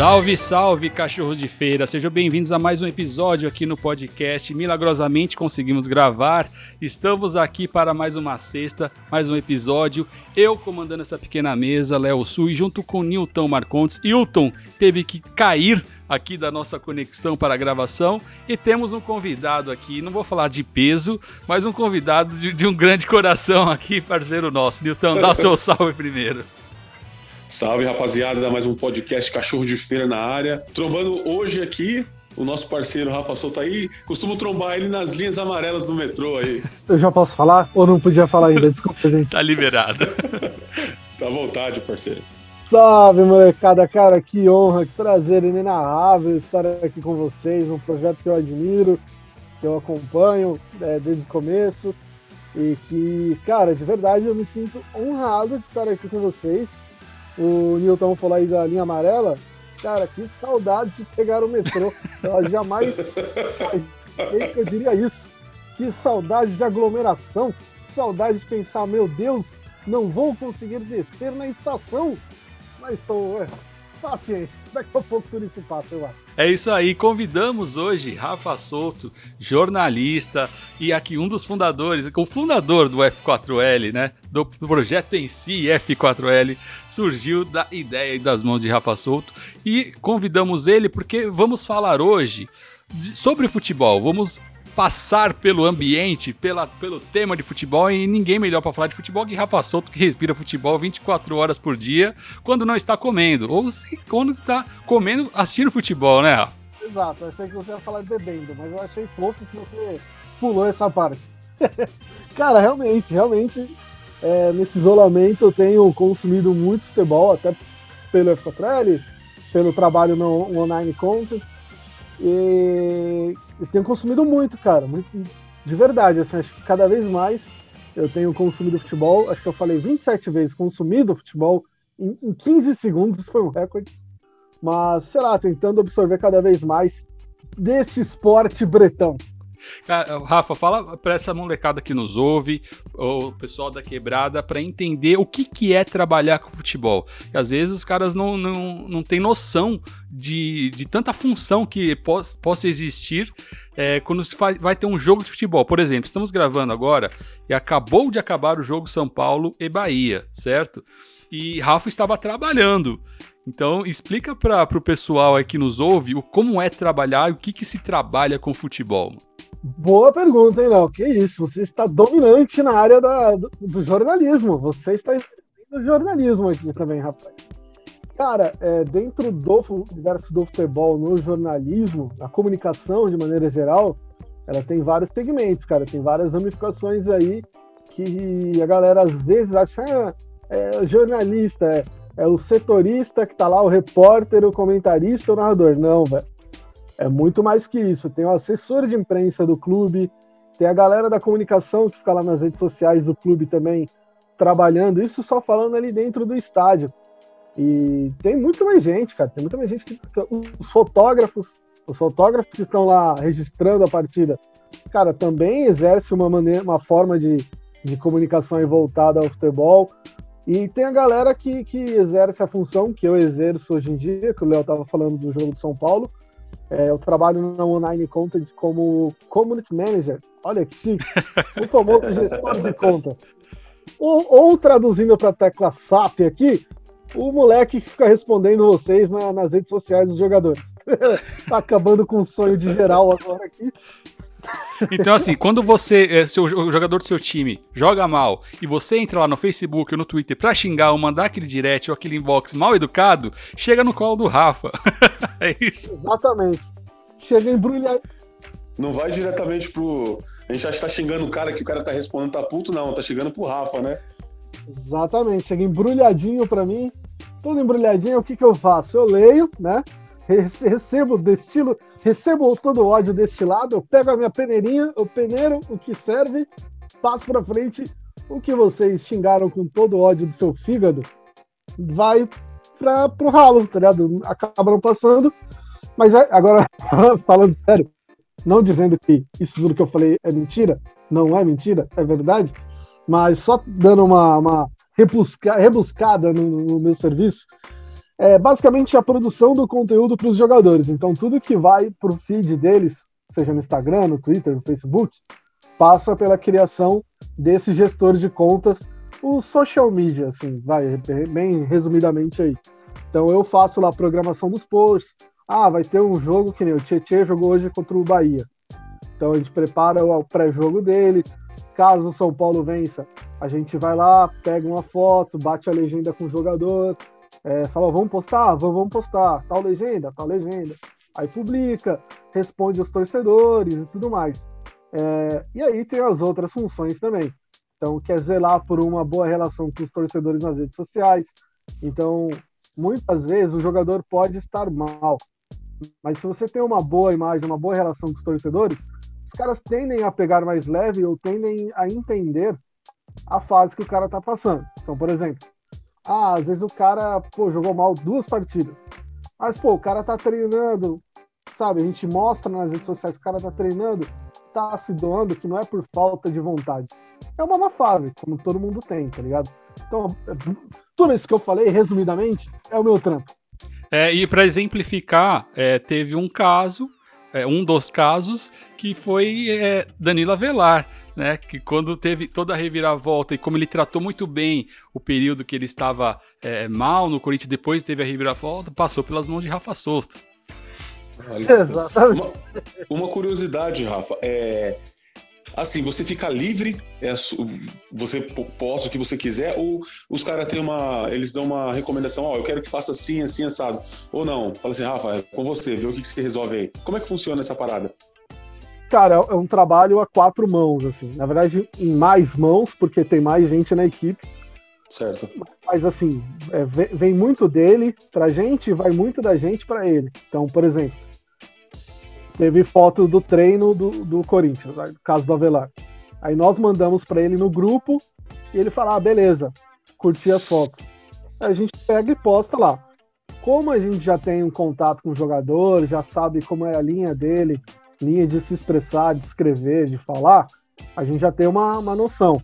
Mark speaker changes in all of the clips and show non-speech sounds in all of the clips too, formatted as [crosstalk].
Speaker 1: Salve, salve, cachorros de feira! Sejam bem-vindos a mais um episódio aqui no podcast. Milagrosamente conseguimos gravar. Estamos aqui para mais uma sexta, mais um episódio. Eu comandando essa pequena mesa, Léo Sul, e junto com Nilton Marcontes. Hilton teve que cair aqui da nossa conexão para a gravação e temos um convidado aqui, não vou falar de peso, mas um convidado de, de um grande coração aqui, parceiro nosso. Nilton, dá o seu [laughs] salve primeiro.
Speaker 2: Salve, rapaziada, mais um podcast Cachorro de Feira na área. Trombando hoje aqui o nosso parceiro Rafa Souto aí. Costumo trombar ele nas linhas amarelas do metrô aí.
Speaker 3: Eu já posso falar? Ou não podia falar ainda? [laughs] Desculpa, gente.
Speaker 1: tá liberado. [laughs]
Speaker 2: tá à vontade, parceiro.
Speaker 3: Salve, molecada, cara, que honra, que prazer inenarrável estar aqui com vocês, um projeto que eu admiro, que eu acompanho é, desde o começo e que, cara, de verdade eu me sinto honrado de estar aqui com vocês o Newton falou aí da linha amarela. Cara, que saudade de pegar o metrô. Eu jamais eu diria isso. Que saudade de aglomeração. Que saudade de pensar, meu Deus, não vou conseguir descer na estação. Mas estou. É, paciência, daqui a pouco tudo isso passa, eu acho.
Speaker 1: É isso aí, convidamos hoje Rafa Souto, jornalista e aqui um dos fundadores, o fundador do F4L, né? Do, projeto em si, F4L, surgiu da ideia e das mãos de Rafa Souto e convidamos ele porque vamos falar hoje sobre futebol. Vamos passar pelo ambiente, pela, pelo tema de futebol e ninguém melhor para falar de futebol que Rafa Souto que respira futebol 24 horas por dia quando não está comendo ou se, quando está comendo assistindo futebol, né?
Speaker 3: Exato, achei que você ia falar bebendo, mas eu achei fofo que você pulou essa parte. [laughs] Cara, realmente, realmente, é, nesse isolamento eu tenho consumido muito futebol, até pelo FKL, pelo trabalho no online content. E eu tenho consumido muito, cara, muito de verdade, assim, acho que cada vez mais eu tenho consumido futebol, acho que eu falei 27 vezes consumido futebol em, em 15 segundos, [laughs] foi um recorde. Mas, sei lá, tentando absorver cada vez mais desse esporte bretão.
Speaker 1: Cara, Rafa, fala para essa molecada que nos ouve, o pessoal da quebrada, para entender o que, que é trabalhar com futebol. Que às vezes os caras não, não, não têm noção de, de tanta função que possa, possa existir é, quando se faz, vai ter um jogo de futebol. Por exemplo, estamos gravando agora e acabou de acabar o jogo São Paulo e Bahia, certo? E Rafa estava trabalhando. Então, explica para o pessoal aí que nos ouve o como é trabalhar e o que, que se trabalha com futebol.
Speaker 3: Boa pergunta, hein, Léo? Que isso, você está dominante na área da, do, do, jornalismo. Você está no jornalismo aqui também, rapaz. Cara, é, dentro do universo do futebol, no jornalismo, a comunicação de maneira geral, ela tem vários segmentos, cara. Tem várias ramificações aí que a galera às vezes acha ah, é jornalista, é, é o setorista que tá lá, o repórter, o comentarista, o narrador. Não, velho é muito mais que isso. Tem o assessor de imprensa do clube, tem a galera da comunicação que fica lá nas redes sociais do clube também trabalhando. Isso só falando ali dentro do estádio. E tem muito mais gente, cara. Tem muita mais gente que. Os fotógrafos, os fotógrafos que estão lá registrando a partida, cara, também exerce uma maneira, uma forma de, de comunicação voltada ao futebol. E tem a galera que, que exerce a função que eu exerço hoje em dia, que o Léo estava falando do jogo do São Paulo, é, eu trabalho na Online Content como Community Manager. Olha que chique. O famoso gestor de conta. Ou, ou traduzindo para a tecla SAP aqui, o moleque que fica respondendo vocês na, nas redes sociais dos jogadores. [laughs] tá acabando com o sonho de geral agora aqui.
Speaker 1: Então, assim, quando você, é, seu, o jogador do seu time, joga mal e você entra lá no Facebook ou no Twitter pra xingar ou mandar aquele direct ou aquele inbox mal educado, chega no colo do Rafa. [laughs] é isso.
Speaker 3: Exatamente. Chega embrulhar.
Speaker 2: Não vai diretamente pro. A gente acha que tá xingando o cara que o cara tá respondendo, tá puto, não, tá chegando pro Rafa, né?
Speaker 3: Exatamente, chega embrulhadinho pra mim, tudo embrulhadinho, o que que eu faço? Eu leio, né? Recebo destilo, recebo todo o ódio deste lado, eu pego a minha peneirinha, eu peneiro o que serve, passo para frente, o que vocês xingaram com todo o ódio do seu fígado, vai para pro ralo, tá ligado? Acabam passando. Mas é, agora, [laughs] falando sério, não dizendo que isso tudo que eu falei é mentira, não é mentira, é verdade, mas só dando uma, uma rebusca, rebuscada no, no meu serviço, é basicamente a produção do conteúdo para os jogadores. Então, tudo que vai para o feed deles, seja no Instagram, no Twitter, no Facebook, passa pela criação desses gestores de contas, o social media, assim, vai, bem resumidamente aí. Então, eu faço lá a programação dos posts. Ah, vai ter um jogo que nem o Tietchan jogou hoje contra o Bahia. Então, a gente prepara o pré-jogo dele. Caso o São Paulo vença, a gente vai lá, pega uma foto, bate a legenda com o jogador, é, fala, vamos postar? Vamos postar. Tal legenda? Tal legenda. Aí publica, responde os torcedores e tudo mais. É, e aí tem as outras funções também. Então, quer zelar por uma boa relação com os torcedores nas redes sociais. Então, muitas vezes o jogador pode estar mal. Mas se você tem uma boa imagem, uma boa relação com os torcedores, os caras tendem a pegar mais leve ou tendem a entender a fase que o cara está passando. Então, por exemplo, ah, às vezes o cara, pô, jogou mal duas partidas. Mas, pô, o cara tá treinando, sabe? A gente mostra nas redes sociais que o cara tá treinando, tá se doando, que não é por falta de vontade. É uma má fase, como todo mundo tem, tá ligado? Então, tudo isso que eu falei, resumidamente, é o meu trampo.
Speaker 1: É, e para exemplificar, é, teve um caso, é, um dos casos, que foi é, Danilo Avelar né? Que quando teve toda a reviravolta e como ele tratou muito bem o período que ele estava é, mal no Corinthians, depois teve a reviravolta, passou pelas mãos de Rafa Souto.
Speaker 2: Exatamente. Uma, uma, curiosidade, Rafa, é assim, você fica livre, é, você posta o que você quiser, ou os caras têm uma. Eles dão uma recomendação, ó, oh, eu quero que faça assim, assim, assado. Ou não, fala assim, Rafa, é com você, vê o que, que você resolve aí. Como é que funciona essa parada?
Speaker 3: Cara, é um trabalho a quatro mãos, assim. Na verdade, em mais mãos, porque tem mais gente na equipe.
Speaker 2: Certo.
Speaker 3: Mas, assim, é, vem muito dele pra gente vai muito da gente para ele. Então, por exemplo, teve foto do treino do, do Corinthians, no caso do Avelar. Aí nós mandamos para ele no grupo e ele fala: ah, beleza, curti as fotos. Aí a gente pega e posta lá. Como a gente já tem um contato com o jogador, já sabe como é a linha dele, linha de se expressar, de escrever, de falar, a gente já tem uma, uma noção.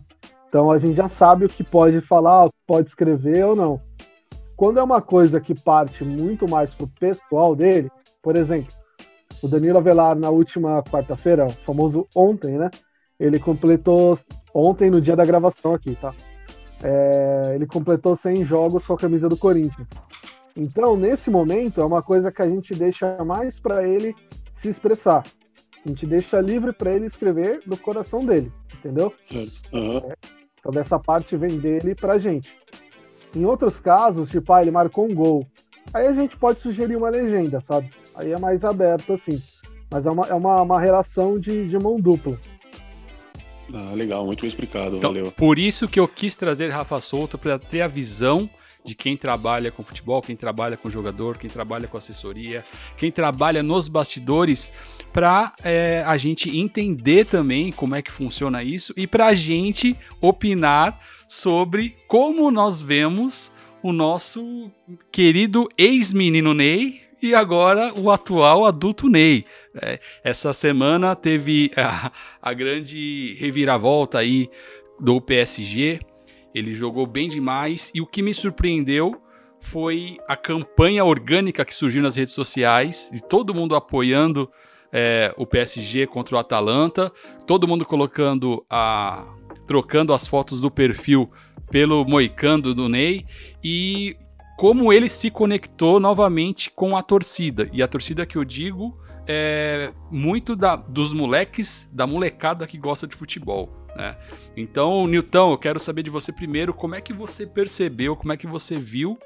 Speaker 3: Então a gente já sabe o que pode falar, pode escrever ou não. Quando é uma coisa que parte muito mais pro pessoal dele, por exemplo, o Danilo Avelar na última quarta-feira, famoso ontem, né? Ele completou ontem no dia da gravação aqui, tá? É, ele completou 100 jogos com a camisa do Corinthians. Então, nesse momento, é uma coisa que a gente deixa mais para ele se expressar. A gente deixa livre para ele escrever do coração dele, entendeu?
Speaker 2: Uhum.
Speaker 3: É, então dessa parte vem dele pra gente. Em outros casos, tipo, ah, ele marcou um gol. Aí a gente pode sugerir uma legenda, sabe? Aí é mais aberto assim. Mas é uma, é uma, uma relação de, de mão dupla.
Speaker 2: Ah, legal, muito bem explicado, então, valeu.
Speaker 1: Por isso que eu quis trazer Rafa Souto para ter a visão de quem trabalha com futebol, quem trabalha com jogador, quem trabalha com assessoria, quem trabalha nos bastidores, para é, a gente entender também como é que funciona isso e para a gente opinar sobre como nós vemos o nosso querido ex-menino Ney e agora o atual adulto Ney. É, essa semana teve a, a grande reviravolta aí do PSG ele jogou bem demais e o que me surpreendeu foi a campanha orgânica que surgiu nas redes sociais e todo mundo apoiando é, o PSG contra o Atalanta, todo mundo colocando a trocando as fotos do perfil pelo moicando do Ney e como ele se conectou novamente com a torcida. E a torcida que eu digo é muito da, dos moleques, da molecada que gosta de futebol. Né? Então, Newton, eu quero saber de você primeiro como é que você percebeu, como é que você viu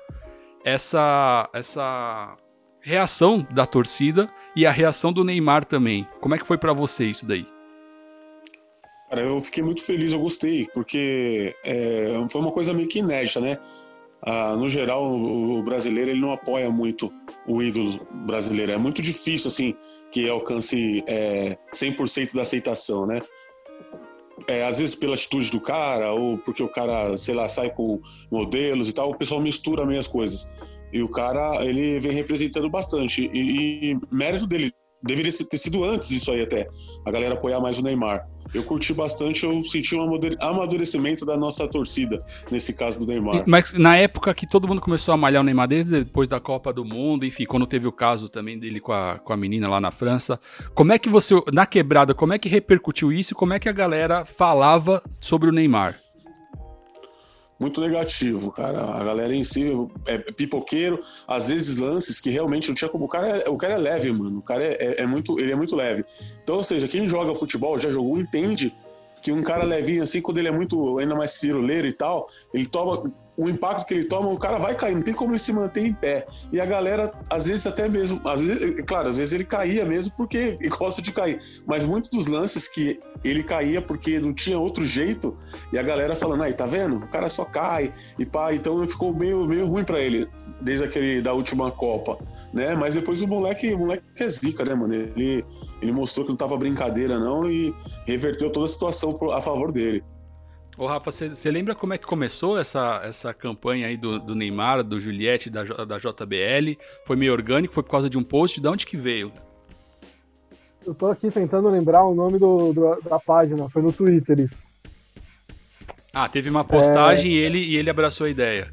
Speaker 1: essa, essa reação da torcida e a reação do Neymar também. Como é que foi para você isso daí?
Speaker 2: Cara, eu fiquei muito feliz, eu gostei, porque é, foi uma coisa meio que inédita, né? Ah, no geral, o, o, brasileiro ele não apoia muito o ídolo brasileiro. É muito difícil, assim, que alcance é, 100% da aceitação, né? É, às vezes pela atitude do cara, ou porque o cara, sei lá, sai com modelos e tal, o pessoal mistura meio as coisas. E o cara, ele vem representando bastante. E, e mérito dele, deveria ter sido antes isso aí até, a galera apoiar mais o Neymar. Eu curti bastante, eu senti um amadurecimento da nossa torcida, nesse caso do Neymar.
Speaker 1: Mas na época que todo mundo começou a malhar o Neymar, desde depois da Copa do Mundo, enfim, quando teve o caso também dele com a, com a menina lá na França, como é que você, na quebrada, como é que repercutiu isso como é que a galera falava sobre o Neymar?
Speaker 2: Muito negativo, cara. A galera em si é pipoqueiro, às vezes lances que realmente não tinha como. O cara é, o cara é leve, mano. O cara é, é, é, muito, ele é muito leve. Então, ou seja, quem joga futebol, já jogou, entende que um cara levinho assim, quando ele é muito ainda mais firuleiro e tal, ele toma o impacto que ele toma, o cara vai cair, não tem como ele se manter em pé. E a galera, às vezes até mesmo, às vezes, claro, às vezes ele caía mesmo porque [laughs] gosta de cair, mas muitos dos lances que ele caía porque não tinha outro jeito, e a galera falando, aí, tá vendo? O cara só cai, e pá, então ficou meio, meio ruim para ele, desde aquele da última Copa, né? Mas depois o moleque, o moleque é zica, né, mano? Ele, ele mostrou que não tava brincadeira, não, e reverteu toda a situação a favor dele.
Speaker 1: Ô, Rafa, você lembra como é que começou essa, essa campanha aí do, do Neymar, do Juliette, da, da JBL? Foi meio orgânico? Foi por causa de um post? De onde que veio?
Speaker 3: Eu tô aqui tentando lembrar o nome do, do da página. Foi no Twitter isso.
Speaker 1: Ah, teve uma postagem é... e, ele, e ele abraçou a ideia.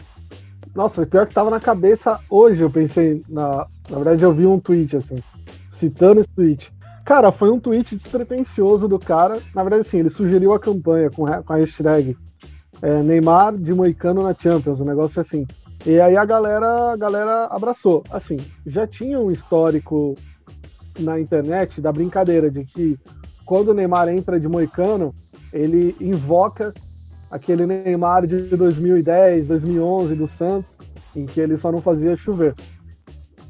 Speaker 3: Nossa, pior que tava na cabeça hoje. Eu pensei, na, na verdade eu vi um tweet assim, citando esse tweet. Cara, foi um tweet despretensioso do cara. Na verdade, assim, ele sugeriu a campanha com, a hashtag é, Neymar de Moicano na Champions, um negócio assim. E aí a galera, a galera abraçou. Assim, já tinha um histórico na internet da brincadeira de que quando o Neymar entra de Moicano, ele invoca aquele Neymar de 2010, 2011 do Santos, em que ele só não fazia chover.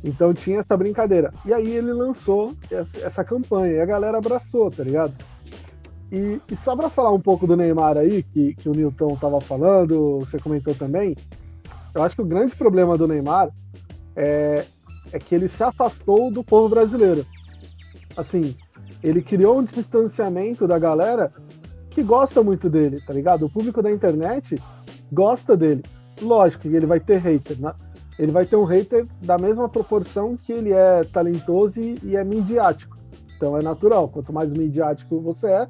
Speaker 3: Então tinha essa brincadeira. E aí ele lançou essa, essa campanha e a galera abraçou, tá ligado? E, e só para falar um pouco do Neymar aí, que, que o Nilton tava falando, você comentou também, eu acho que o grande problema do Neymar é, é que ele se afastou do povo brasileiro. Assim, ele criou um distanciamento da galera que gosta muito dele, tá ligado? O público da internet gosta dele. Lógico que ele vai ter hater. Ele vai ter um hater da mesma proporção que ele é talentoso e, é midiático. Então é natural, quanto mais midiático você é,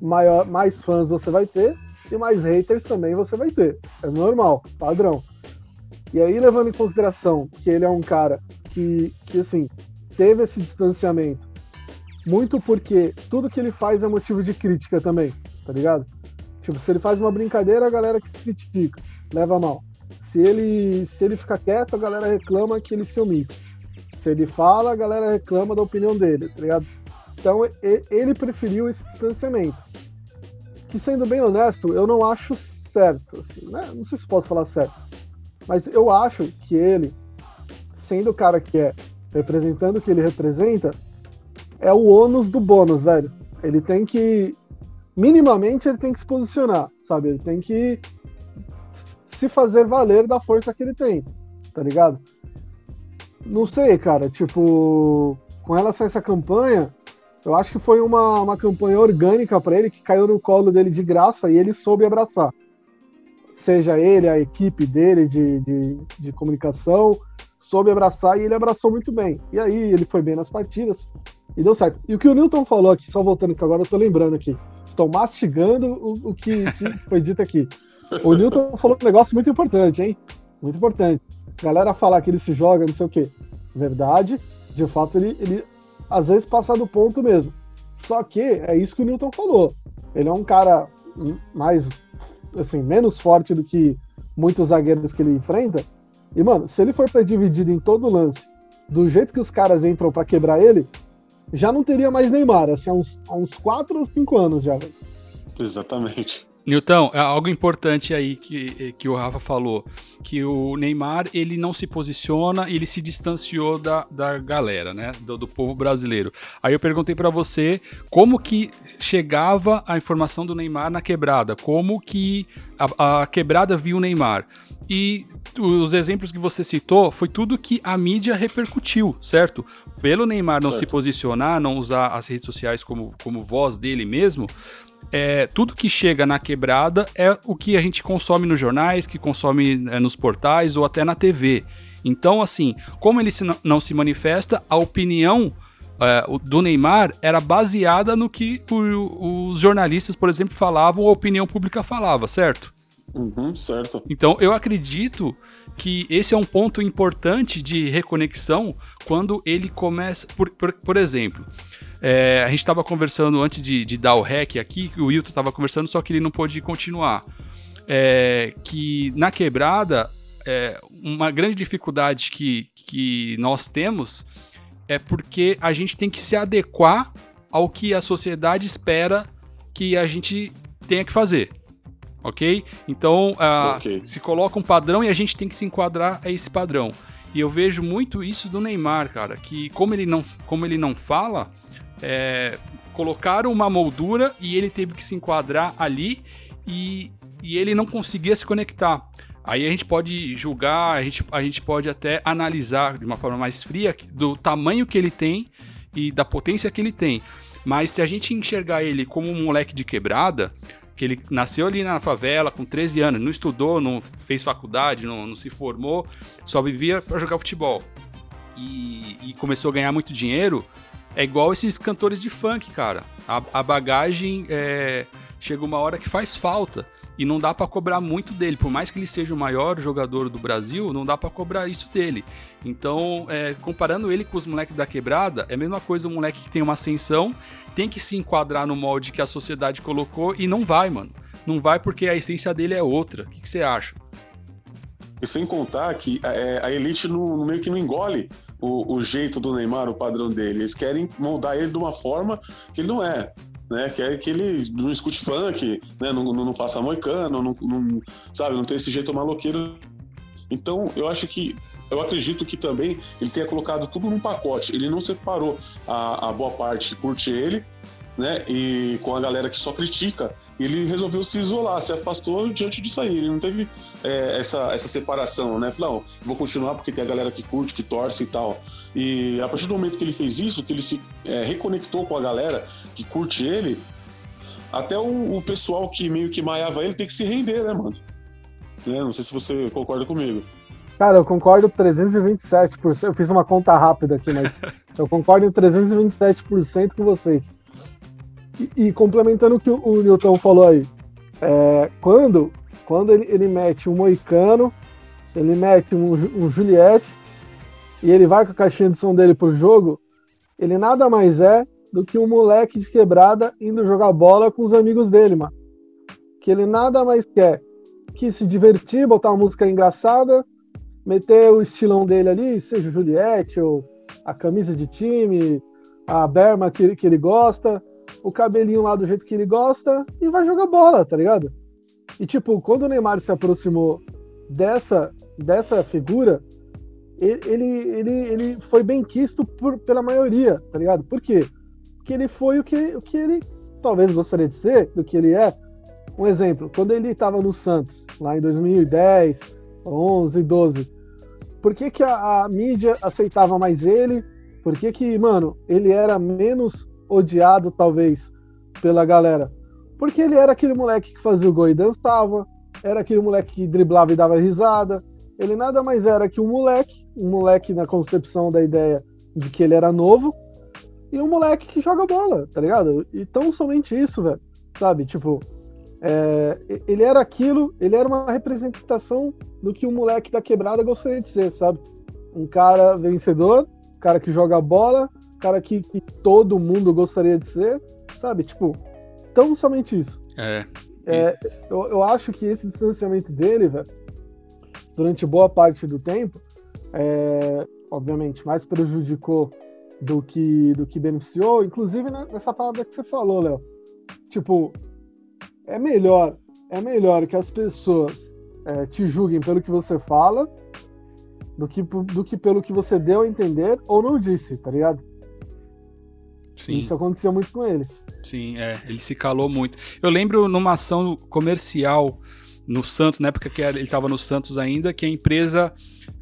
Speaker 3: maior, mais fãs você vai ter e mais haters também você vai ter. É normal, padrão. E aí, levando em consideração que ele é um cara que, que assim, teve esse distanciamento, muito porque tudo que ele faz é motivo de crítica também, tá ligado? Tipo, se ele faz uma brincadeira, a galera que critica, leva mal. Se ele, se ele ficar quieto, a galera reclama que ele se omite. Se ele fala, a galera reclama da opinião dele, tá ligado? Então ele preferiu esse distanciamento. Que sendo bem honesto, eu não acho certo, assim, né? Não sei se posso falar certo. Mas eu acho que ele, sendo o cara que é, representando o que ele representa, é o ônus do bônus, velho. Ele tem que. Minimamente ele tem que se posicionar, sabe? Ele tem que se fazer valer da força que ele tem, tá ligado? Não sei, cara, tipo, com relação a essa campanha, eu acho que foi uma, uma campanha orgânica para ele, que caiu no colo dele de graça e ele soube abraçar. Seja ele, a equipe dele de, de, de comunicação, soube abraçar e ele abraçou muito bem. E aí ele foi bem nas partidas e deu certo. E o que o Newton falou aqui, só voltando que agora eu tô lembrando aqui, estou mastigando o, o que, que foi dito aqui. O Newton falou um negócio muito importante, hein? Muito importante. galera falar que ele se joga, não sei o quê. Verdade, de fato, ele, ele às vezes passa do ponto mesmo. Só que é isso que o Newton falou. Ele é um cara mais, assim, menos forte do que muitos zagueiros que ele enfrenta. E, mano, se ele for para dividir em todo lance, do jeito que os caras entram para quebrar ele, já não teria mais Neymar, assim, há uns, há uns 4 ou 5 anos já.
Speaker 2: Exatamente.
Speaker 1: Nilton, é algo importante aí que, que o Rafa falou, que o Neymar ele não se posiciona, ele se distanciou da, da galera, né, do, do povo brasileiro. Aí eu perguntei para você como que chegava a informação do Neymar na quebrada, como que a, a quebrada viu o Neymar. E os exemplos que você citou foi tudo que a mídia repercutiu, certo? Pelo Neymar não certo. se posicionar, não usar as redes sociais como, como voz dele mesmo, é, tudo que chega na quebrada é o que a gente consome nos jornais, que consome é, nos portais ou até na TV. Então, assim, como ele se não se manifesta, a opinião é, do Neymar era baseada no que o, os jornalistas, por exemplo, falavam ou a opinião pública falava, certo?
Speaker 2: Uhum, certo.
Speaker 1: Então eu acredito que esse é um ponto importante de reconexão quando ele começa. Por, por, por exemplo, é, a gente estava conversando antes de, de, dar o rec aqui, o Wilton estava conversando, só que ele não pôde continuar. É, que na quebrada, é, uma grande dificuldade que, que nós temos é porque a gente tem que se adequar ao que a sociedade espera que a gente tenha que fazer. Ok? Então, uh, okay. se coloca um padrão e a gente tem que se enquadrar a esse padrão. E eu vejo muito isso do Neymar, cara, que como ele não, como ele não fala, é, colocaram uma moldura e ele teve que se enquadrar ali e, e ele não conseguia se conectar. Aí a gente pode julgar, a gente, a gente pode até analisar de uma forma mais fria do tamanho que ele tem e da potência que ele tem. Mas se a gente enxergar ele como um moleque de quebrada, que ele nasceu ali na favela com 13 anos, não estudou, não fez faculdade, não, não se formou, só vivia para jogar futebol e, e, começou a ganhar muito dinheiro, é igual esses cantores de funk, cara. A, a bagagem é, chega uma hora que faz falta e não dá para cobrar muito dele. Por mais que ele seja o maior jogador do Brasil, não dá para cobrar isso dele. Então, é, comparando ele com os moleques da quebrada, é a mesma coisa um moleque que tem uma ascensão, tem que se enquadrar no molde que a sociedade colocou e não vai, mano. Não vai porque a essência dele é outra. O que, você acha?
Speaker 2: E sem contar que é, a elite no meio que não engole o, o, jeito do Neymar, o padrão dele. Eles querem moldar ele de uma forma que ele não é né? Quer que ele não escute funk, né? Não, não, não faça moicano, não, não, sabe? Não tem esse jeito maloqueiro. Então, eu acho que, eu acredito que também ele tenha colocado tudo num pacote. Ele não separou a, a boa parte que curte ele, né? E com a galera que só critica, ele resolveu se isolar, se afastou diante disso aí. Ele não teve é, essa, essa separação, né? Não, vou continuar porque tem a galera que curte, que torce e tal. E a partir do momento que ele fez isso, que ele se é, reconectou com a galera que curte ele, até o, o, pessoal que meio que maiava ele tem que se render, né, mano? Né? Não sei se você concorda comigo.
Speaker 3: Cara, eu concordo 327%. Eu fiz uma conta rápida aqui, mas [laughs] eu concordo em 327% com vocês. E, complementando o que o, o Newton falou aí, é, quando, quando ele, ele mete um Moicano, ele mete um, um Juliette, e ele vai com a caixinha de som dele pro jogo, ele nada mais é do que um moleque de quebrada indo jogar bola com os amigos dele, mano. Que ele nada mais quer que se divertir, botar uma música engraçada, meter o estilão dele ali, seja o Juliette ou a camisa de time, a berma que, que ele gosta, o cabelinho lá do jeito que ele gosta e vai jogar bola, tá ligado? E tipo, quando o Neymar se aproximou dessa, dessa figura, ele, ele, ele foi bem quisto por, pela maioria, tá ligado? Por quê? Porque ele foi o que, o que ele talvez gostaria de ser, do que ele é. Um exemplo, quando ele estava no Santos, lá em 2010, 11, 12, por que, que a, a, mídia aceitava mais ele? Por que, que, mano, ele era menos odiado, talvez, pela galera? Porque ele era aquele moleque que fazia o gol e dançava, era aquele moleque que driblava e dava risada, ele nada mais era que um moleque, um moleque na concepção da ideia de que ele era novo, e um moleque que joga bola, tá ligado? E tão somente isso, velho. Sabe? Tipo, é, ele era aquilo, ele era uma representação do que um moleque da quebrada gostaria de ser, sabe? Um cara vencedor, um cara que joga bola, cara que, que todo mundo gostaria de ser, sabe? Tipo, tão somente isso.
Speaker 1: É.
Speaker 3: é eu, eu acho que esse distanciamento dele, velho, durante boa parte do tempo, é, obviamente, mais prejudicou do que, do que beneficiou, inclusive nessa palavra que você falou, Léo. Tipo, é melhor, é melhor que as pessoas é, te julguem pelo que você fala do que, do que pelo que você deu a entender ou não disse, tá ligado?
Speaker 1: Sim.
Speaker 3: Isso acontecia muito com ele.
Speaker 1: Sim, é, ele se calou muito. Eu lembro numa ação comercial no Santos, na época que ele estava no Santos ainda, que a empresa.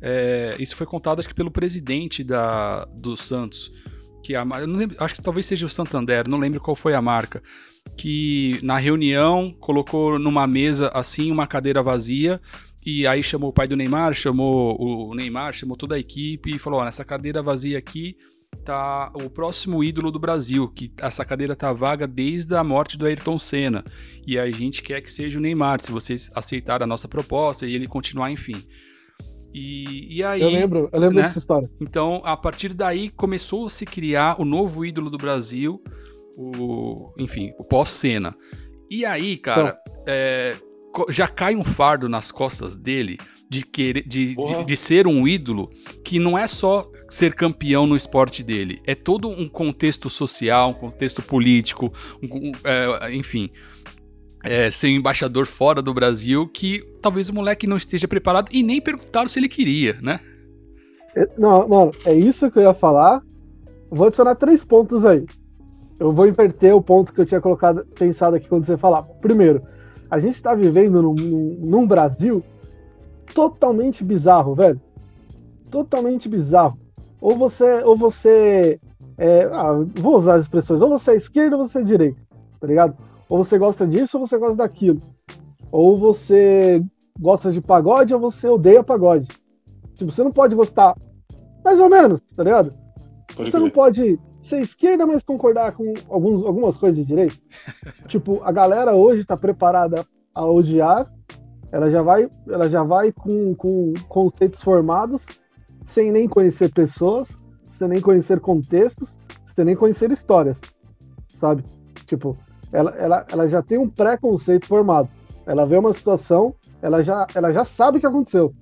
Speaker 1: É, isso foi contado acho que pelo presidente da, do Santos. Que a, eu não lembro, acho que talvez seja o Santander, não lembro qual foi a marca. Que na reunião colocou numa mesa assim uma cadeira vazia e aí chamou o pai do Neymar, chamou o Neymar, chamou toda a equipe e falou: nessa cadeira vazia aqui tá o próximo ídolo do Brasil, que essa cadeira tá vaga desde a morte do Ayrton Senna. E a gente quer que seja o Neymar, se vocês aceitarem a nossa proposta e ele continuar, enfim. E, e aí.
Speaker 3: Eu lembro, eu lembro né? dessa história.
Speaker 1: Então, a partir daí começou a se criar o novo ídolo do Brasil, o, enfim, o pós-Senna. E aí, cara, então. é, já cai um fardo nas costas dele de, querer, de, de, de, ser um ídolo que não é só ser campeão no esporte dele, é todo um contexto social, um contexto político, um, é, enfim. É, ser um embaixador fora do Brasil que talvez o moleque não esteja preparado e nem perguntaram se ele queria, né?
Speaker 3: É, não, mano, é isso que eu ia falar. Vou adicionar três pontos aí. Eu vou inverter o ponto que eu tinha colocado, pensado aqui quando você falava. Primeiro, a gente está vivendo num, num Brasil totalmente bizarro, velho. Totalmente bizarro. Ou você, ou você, é, ah, vou usar as expressões, ou você é esquerda ou você é direita, tá ligado? Ou você gosta disso ou você gosta daquilo. Ou você gosta de pagode ou você odeia pagode. Tipo, você não pode gostar mais ou menos, tá ligado? Pode você crer. não pode ser esquerda, mas concordar com alguns, algumas coisas de direita. [laughs] tipo, a galera hoje está preparada a odiar, ela já vai, ela já vai com, com conceitos formados, sem nem conhecer pessoas, sem nem conhecer contextos, sem nem conhecer histórias, sabe? Tipo, ela, ela, ela já tem um preconceito formado. Ela vê uma situação, ela já, ela já sabe o que aconteceu.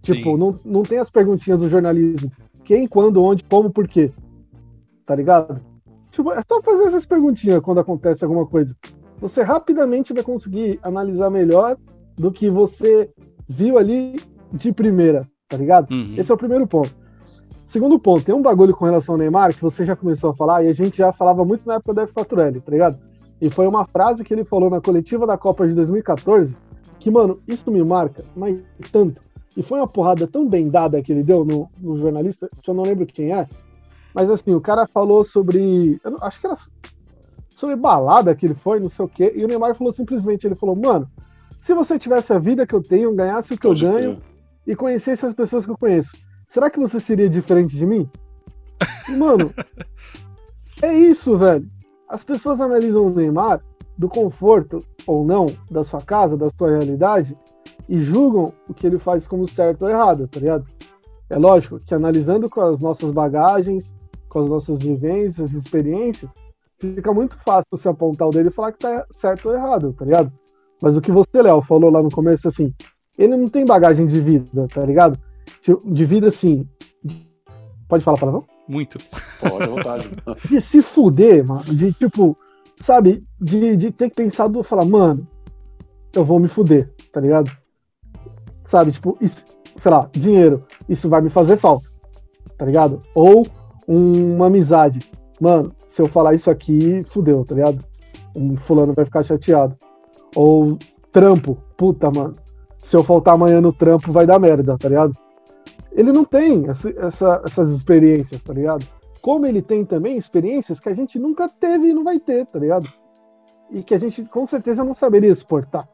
Speaker 3: Tipo, não, não tem as perguntinhas do jornalismo. Quem, quando, onde, como, por quê tá ligado? Tipo, é só fazer essas perguntinhas quando acontece alguma coisa. Você rapidamente vai conseguir analisar melhor do que você viu ali de primeira, tá ligado? Uhum. Esse é o primeiro ponto. Segundo ponto, tem um bagulho com relação ao Neymar que você já começou a falar e a gente já falava muito na época da F4L, tá ligado? E foi uma frase que ele falou na coletiva da Copa de 2014 que, mano, isso me marca, mas tanto. E foi uma porrada tão bem dada que ele deu no, no jornalista, que eu não lembro quem é, mas assim, o cara falou sobre. acho que era sobre balada que ele foi, não sei o quê. E o Neymar falou simplesmente: ele falou, mano, se você tivesse a vida que eu tenho, ganhasse o que Pode eu ganho e conhecesse as pessoas que eu conheço, será que você seria diferente de mim? [laughs] Mano, é isso, velho. As pessoas analisam o Neymar do conforto ou não da sua casa, da sua realidade, e julgam o que ele faz como certo ou errado, tá ligado? É lógico que analisando com as nossas bagagens, com as nossas vivências, experiências, fica muito fácil você apontar o dedo e falar que tá certo ou errado, tá ligado? Mas o que você, Léo, falou lá no começo, assim, ele não tem bagagem de vida, tá ligado? De vida, assim. Pode falar palavrão?
Speaker 1: Muito.
Speaker 2: Pode, à vontade. [laughs]
Speaker 3: de se fuder, mano. De tipo, sabe? De, de ter que pensar do falar, mano, eu vou me fuder, tá ligado? Sabe, tipo, isso, sei lá, dinheiro, isso vai me fazer falta, tá ligado? Ou uma amizade. Mano, se eu falar isso aqui, fudeu, tá ligado? Um fulano vai ficar chateado. Ou trampo, puta, mano. Se eu faltar amanhã no trampo, vai dar merda, tá ligado? Ele não tem essa, essa, essas experiências, tá ligado? Como ele tem também experiências que a gente nunca teve e não vai ter, tá ligado? E que a gente com certeza não saberia exportar.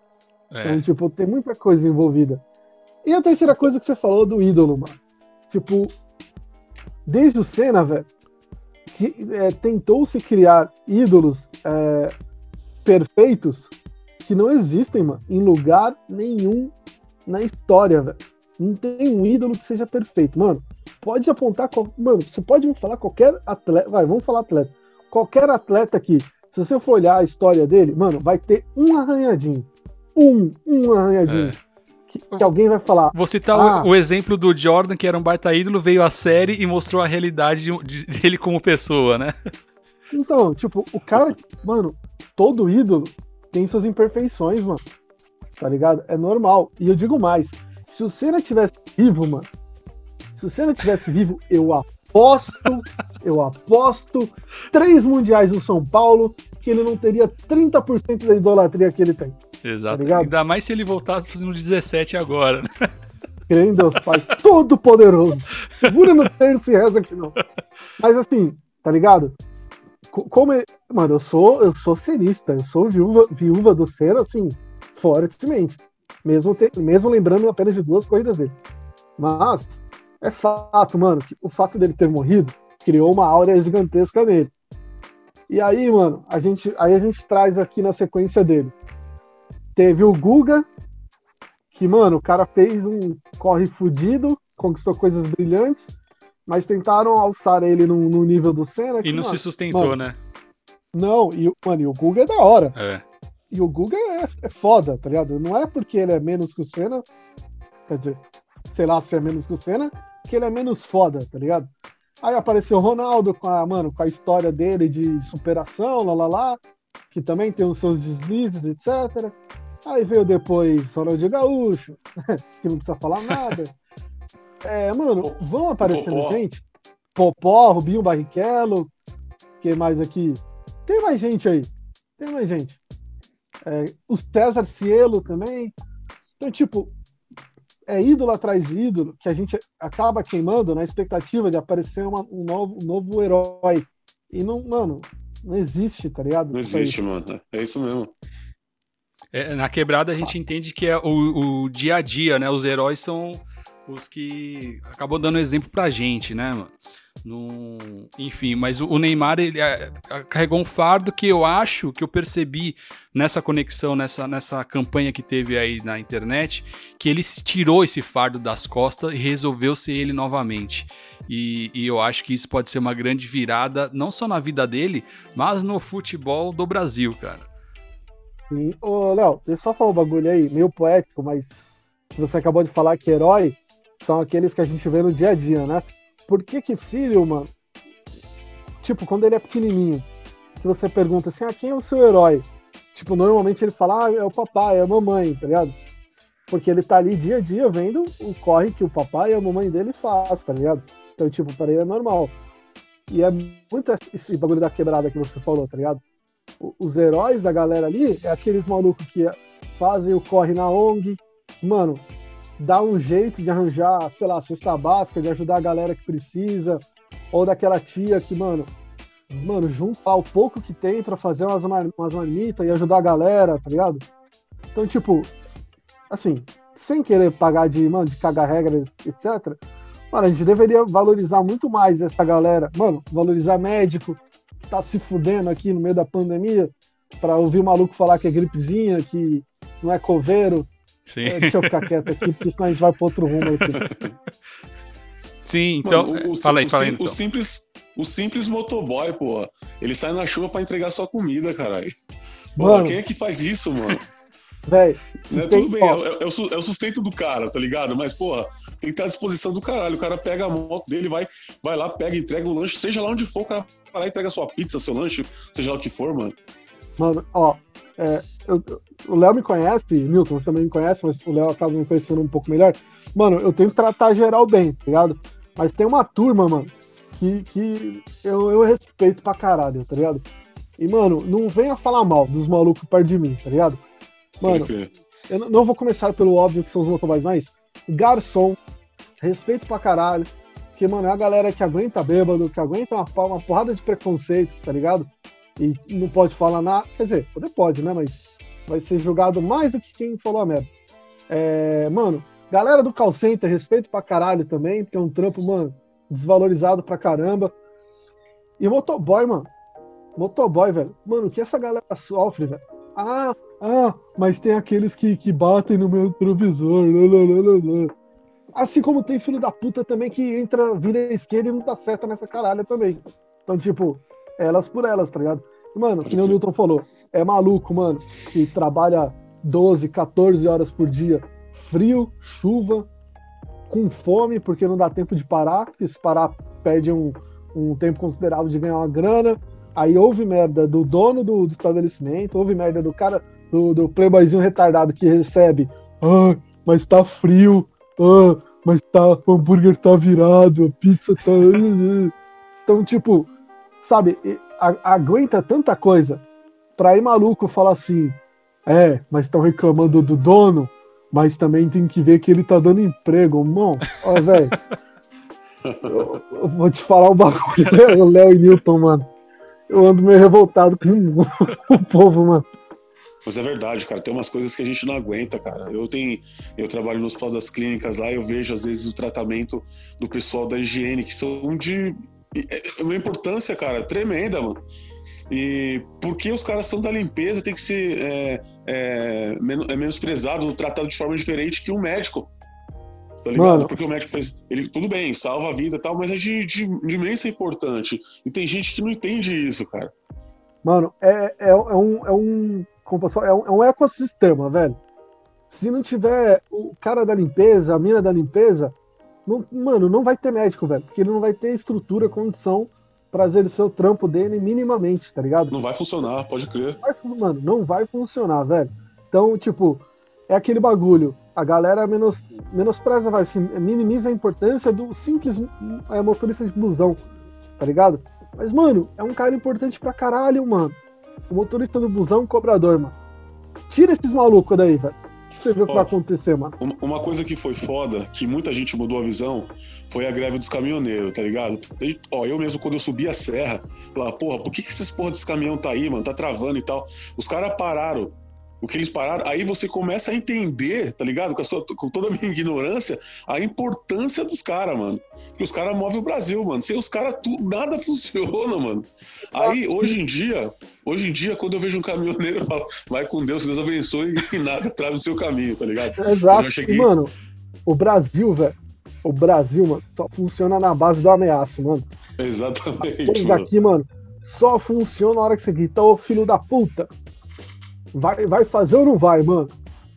Speaker 3: É. Então, tipo, tem muita coisa envolvida. E a terceira coisa que você falou do ídolo, mano. Tipo, desde o Senna, velho, que é, tentou-se criar ídolos é, perfeitos que não existem, mano, em lugar nenhum na história, velho. Não tem um ídolo que seja perfeito, mano. Pode apontar, mano, você pode me falar qualquer atleta, vai, vamos falar atleta. Qualquer atleta aqui, se você for olhar a história dele, mano, vai ter um arranhadinho. Um, um arranhadinho. É que, que alguém vai falar.
Speaker 1: Vou citar ah, o, o, exemplo do Jordan, que era um baita ídolo, veio à série e mostrou a realidade de, de, dele como pessoa, né?
Speaker 3: Então, tipo, o cara, mano, todo ídolo tem suas imperfeições, mano. Tá ligado? É normal. E eu digo mais: se o Senna tivesse vivo, mano, se o Senna tivesse vivo, eu aposto, eu aposto três mundiais no São Paulo que ele não teria 30% da idolatria que ele tem.
Speaker 1: Exato. Tá Ainda mais se ele voltasse fazendo 17 agora, né?
Speaker 3: Creio em Deus, Pai todo poderoso. Segura no terço e reza que não. Mas assim, tá ligado? Como é... Mano, eu sou, eu sou serista, eu sou viúva, viúva do ser, assim, fortemente. Mesmo, te... mesmo lembrando apenas de duas corridas dele. Mas é fato, mano, que o fato dele ter morrido, criou uma áurea gigantesca nele. E aí, mano, a gente, aí a gente traz aqui na sequência dele. Teve o Guga, que, mano, o cara fez um corre fudido, conquistou coisas brilhantes, mas tentaram alçar ele no, no nível do Senna.
Speaker 1: Que, e não mano, se sustentou, mano, né?
Speaker 3: Não, e, mano, e o Guga é da hora.
Speaker 1: É.
Speaker 3: E o Guga é, é foda, tá ligado? Não é porque ele é menos que o Senna, quer dizer, sei lá se é menos que o Senna, que ele é menos foda, tá ligado? Aí apareceu o Ronaldo com a, mano, com a história dele de superação, lá lá lá, que também tem os seus deslizes, etc. Aí veio depois Ronaldinho Gaúcho, [laughs] que não precisa falar nada. É, mano, vão aparecendo Popó. gente. Popó, Rubinho Barrichello, que mais aqui? Tem mais gente aí. Tem mais gente. É, o César Cielo também. Então, tipo, é ídolo atrás de ídolo que a gente acaba queimando na expectativa de aparecer uma, um, novo, um novo herói. E não, mano, não existe, tá ligado?
Speaker 2: Não existe, mano. É isso mesmo.
Speaker 1: É, na quebrada a gente entende que é o, o dia a dia, né? Os heróis são os que acabou dando exemplo pra gente, né, mano? No... Enfim, mas o Neymar ele é, carregou um fardo que eu acho que eu percebi nessa conexão, nessa, nessa campanha que teve aí na internet, que ele tirou esse fardo das costas e resolveu ser ele novamente. E, e eu acho que isso pode ser uma grande virada, não só na vida dele, mas no futebol do Brasil, cara.
Speaker 3: Sim. Ô, Léo, deixa eu só falar um bagulho aí, meio poético, mas você acabou de falar que herói são aqueles que a gente vê no dia a dia, né? Por que que filho, mano, tipo, quando ele é pequenininho, que você pergunta assim, ah, quem é o seu herói? Tipo, normalmente ele fala, ah, é o papai, é a mamãe, tá ligado? Porque ele tá ali dia a dia vendo o corre que o papai e a mamãe dele faz, tá ligado? Então, tipo, para ele é normal. E é muito esse bagulho da quebrada que você falou, tá ligado? Os heróis da galera ali é aqueles malucos que fazem o corre na ONG. Mano, dá um jeito de arranjar, sei lá, cesta básica, de ajudar a galera que precisa, ou daquela tia que, mano, mano, juntar o pouco que tem para fazer umas, umas marmitas e ajudar a galera, tá ligado? Então, tipo, assim, sem querer pagar de, mano, de cagar regras, etc. Mano, a gente deveria valorizar muito mais essa galera. Mano, valorizar médico, que tá se fudendo aqui no meio da pandemia, para ouvir o maluco falar que é gripezinha, que não é coveiro,
Speaker 1: Sim.
Speaker 3: É, deixa eu ficar quieto aqui, porque senão a gente vai para outro rumo aqui.
Speaker 1: Sim, então. Mano, o, fala aí, fala aí.
Speaker 2: O, então. o, simples, o simples motoboy, pô, ele sai na chuva para entregar sua comida, caralho. Mano, quem é que faz isso, mano? [laughs]
Speaker 3: Véi,
Speaker 2: né, tudo bem, é, é, é, o sustento do cara, tá ligado? Mas, porra, tem que estar à disposição do caralho. O cara pega a moto dele, vai, vai lá, pega, entrega o lanche, seja lá onde for, o cara vai lá e entrega sua pizza, seu lanche, seja lá o que for, mano.
Speaker 3: Mano, ó, é, eu, o Léo me conhece, Milton, você também me conhece, mas o Léo acaba me conhecendo um pouco melhor. Mano, eu tenho que tratar geral bem, tá ligado? Mas tem uma turma, mano, que, que eu, eu respeito pra caralho, tá ligado? E, mano, não venha falar mal dos malucos perto de mim, tá ligado? Mano, eu não vou começar pelo óbvio que são os motoboys, mas garçom, respeito pra caralho. Porque, mano, é a galera que aguenta bêbado, que aguenta uma, uma porrada de preconceito, tá ligado? E não pode falar nada. Quer dizer, poder pode, né? Mas vai ser julgado mais do que quem falou a merda. É, mano, galera do call center, respeito pra caralho também, porque é um trampo, mano, desvalorizado pra caramba. E motoboy, mano. Motoboy, velho. Mano, o que essa galera sofre, velho? Ah, ah, mas tem aqueles que, que batem no meu retrovisor. Assim como tem filho da puta também que entra, vira esquerda e não tá certa nessa caralho também. Então, tipo, elas por elas, tá ligado? Mano, que nem o Newton falou, é maluco, mano, que trabalha 12, 14 horas por dia, frio, chuva, com fome, porque não dá tempo de parar, porque se parar perde um, um tempo considerável de ganhar uma grana. Aí houve merda do dono do, do estabelecimento, houve merda do cara, do, do playboyzinho retardado que recebe, ah, mas tá frio, ah, mas tá, o hambúrguer tá virado, a pizza tá. [laughs] Então, tipo, sabe, aguenta tanta coisa pra ir maluco falar assim, é, mas estão reclamando do dono, mas também tem que ver que ele tá dando emprego. Não, ó, [laughs] velho. eu, eu, vou te falar [laughs] o bagulho, né, Léo e Newton, mano. Eu ando meio revoltado [laughs] com o povo, mano.
Speaker 2: Mas é verdade, cara. Tem umas coisas que a gente não aguenta, cara. Eu tenho, eu trabalho no hospital das clínicas lá, eu vejo às vezes o tratamento do pessoal da higiene que são de uma importância, cara, tremenda, mano. E porque os caras são da limpeza, tem que ser é, é, é menosprezado, tratado de forma diferente que um médico. Tá ligado? Mano. Porque o médico fez. Ele, tudo bem, salva a vida e tal, mas é de, de, de imensa importante. E tem gente que não entende isso, cara.
Speaker 3: Mano, é, é, é um. É um, é um, é um ecossistema, velho. Se não tiver o cara da limpeza, a mina da limpeza, não, mano, não vai ter médico, velho. Porque ele não vai ter estrutura, condição para exercer o trampo dele minimamente, tá ligado?
Speaker 2: Não vai funcionar, pode crer.
Speaker 3: Mano, não vai funcionar, velho. Então, tipo, é aquele bagulho. A galera menos, menospreza, vai, assim, minimiza a importância do simples é, motorista de busão, tá ligado? Mas, mano, é um cara importante pra caralho, mano. O motorista do busão, cobrador, mano. Tira esses malucos daí, velho você vê o que vai acontecer, mano.
Speaker 2: Uma coisa que foi foda, que muita gente mudou a visão, foi a greve dos caminhoneiros, tá ligado? E, ó, eu mesmo, quando eu subi a serra, falava, porra, por que, que esses porra desse caminhão tá aí, mano? Tá travando e tal. Os caras pararam o que eles pararam, aí você começa a entender, tá ligado? Com, sua, com toda a minha [laughs] ignorância, a importância dos caras, mano. Que os caras movem o Brasil, mano. Sem os caras, nada [laughs] funciona, mano. Aí, hoje em dia, hoje em dia, quando eu vejo um caminhoneiro, eu falo, vai com Deus, Deus abençoe [laughs] e nada trave o seu caminho, tá ligado?
Speaker 3: Exato. Cheguei... E, mano, o Brasil, velho, o Brasil, mano, só funciona na base do ameaço, mano.
Speaker 2: Exatamente.
Speaker 3: Isso daqui, mano, só funciona na hora que você grita, ô filho da puta vai, vai fazer ou não vai, mano?